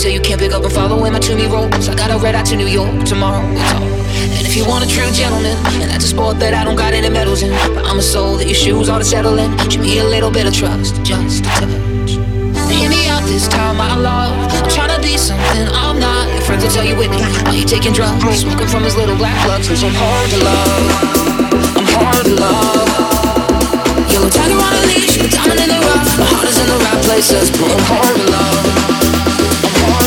say you can't pick up and follow in my Toomey rolls. I got a red out to New York tomorrow. We'll talk. And if you want a true gentleman, and that's a sport that I don't got any medals in, but I'm a soul that your shoes ought to settle in. Show me a little bit of trust, just a touch. Hear me out this time, my love. I'm trying to be something I'm not. Your friends will tell you with me. Are you taking drugs? Smoking from his little black plugs. Cause I'm hard to love. I'm hard to love. Yellow tiger on a leash, diamond in the rough. My heart is in the right places, but I'm hard to love.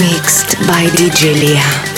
Mixed by DJ Liya.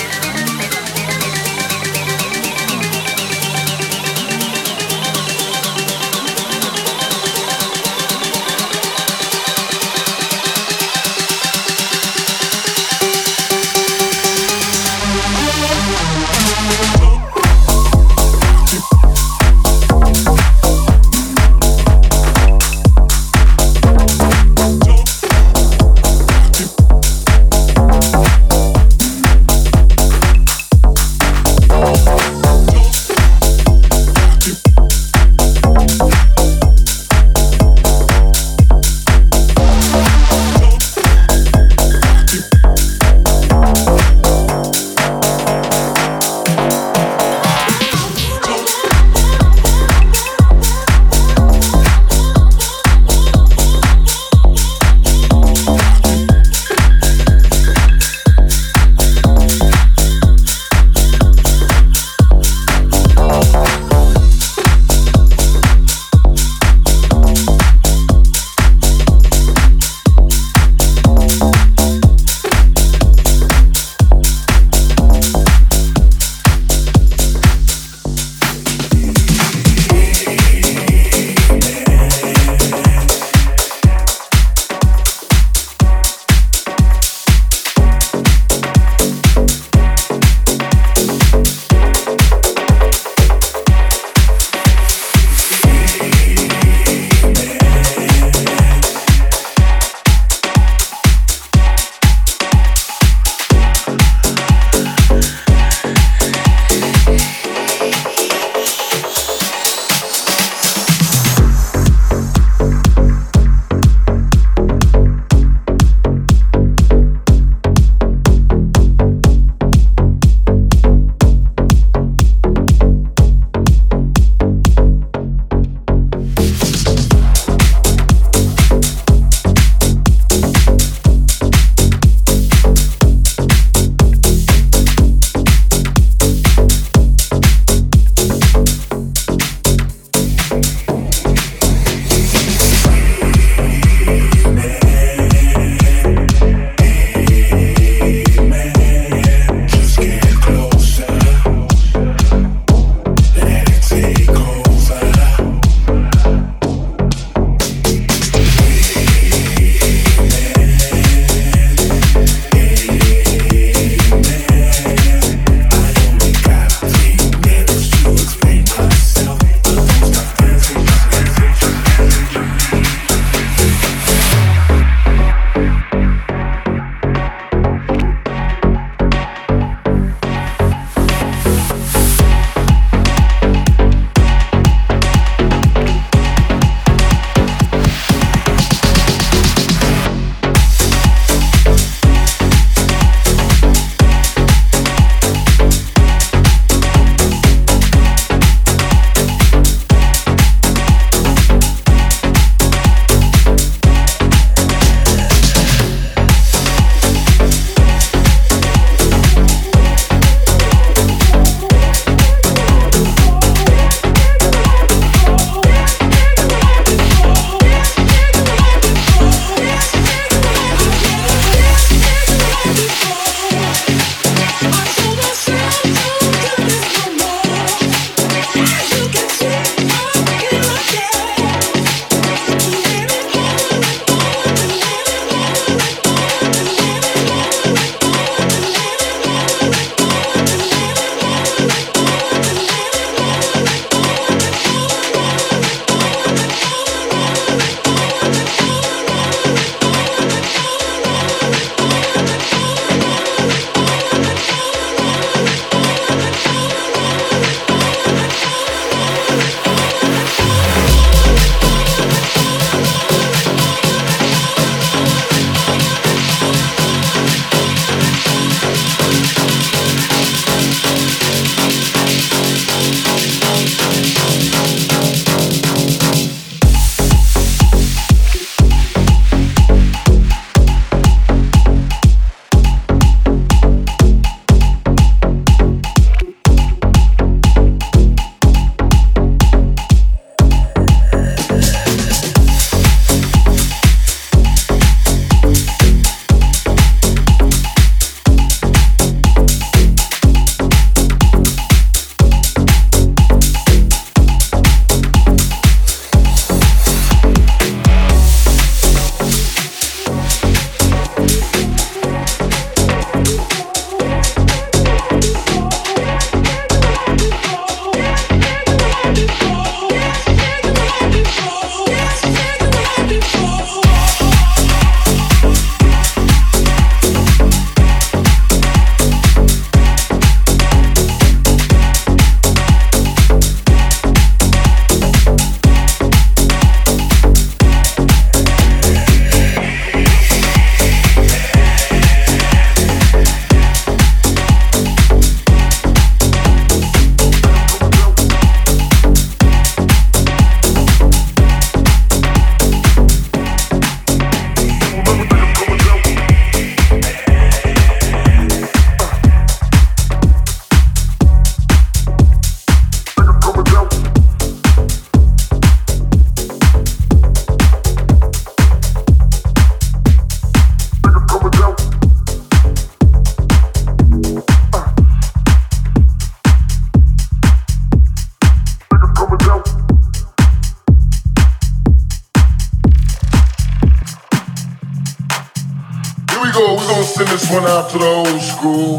Send this one out to the old school.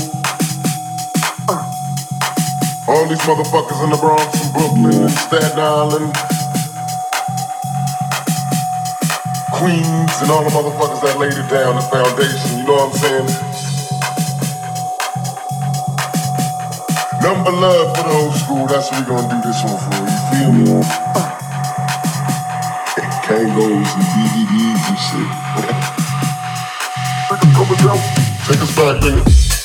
All these motherfuckers in the Bronx and Brooklyn and Staten Island. Queens and all the motherfuckers that laid it down, the foundation, you know what I'm saying? Number love for the old school, that's what we're gonna do this one for, you feel me? Kangos and DVDs Take us back, nigga.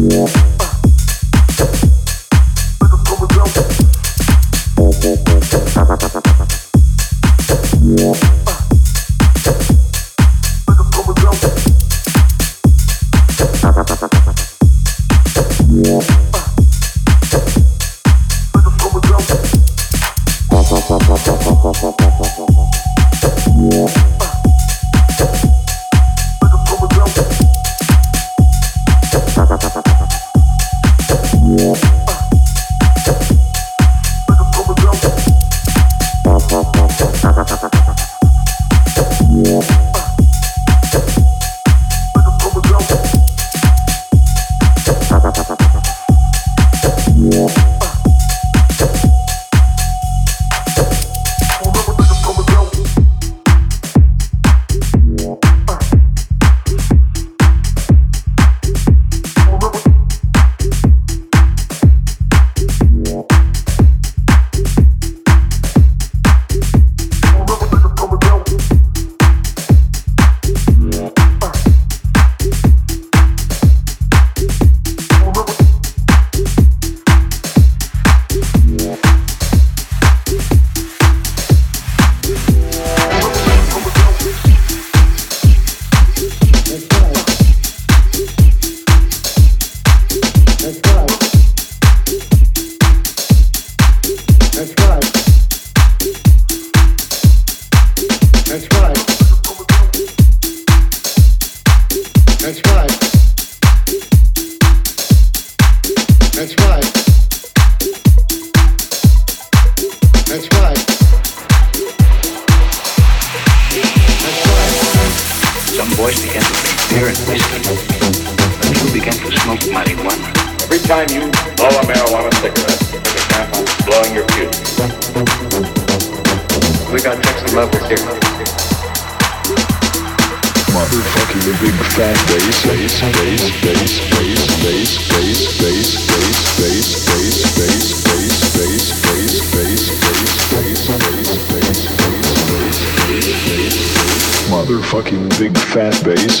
Thank Bass, bass, bass, bass, bass, bass, bass, bass, bass, bass, bass, bass, bass, bass, bass, bass, bass, bass, bass, bass, Motherfucking big fat bass.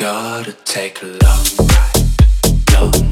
Gotta take a long ride. Long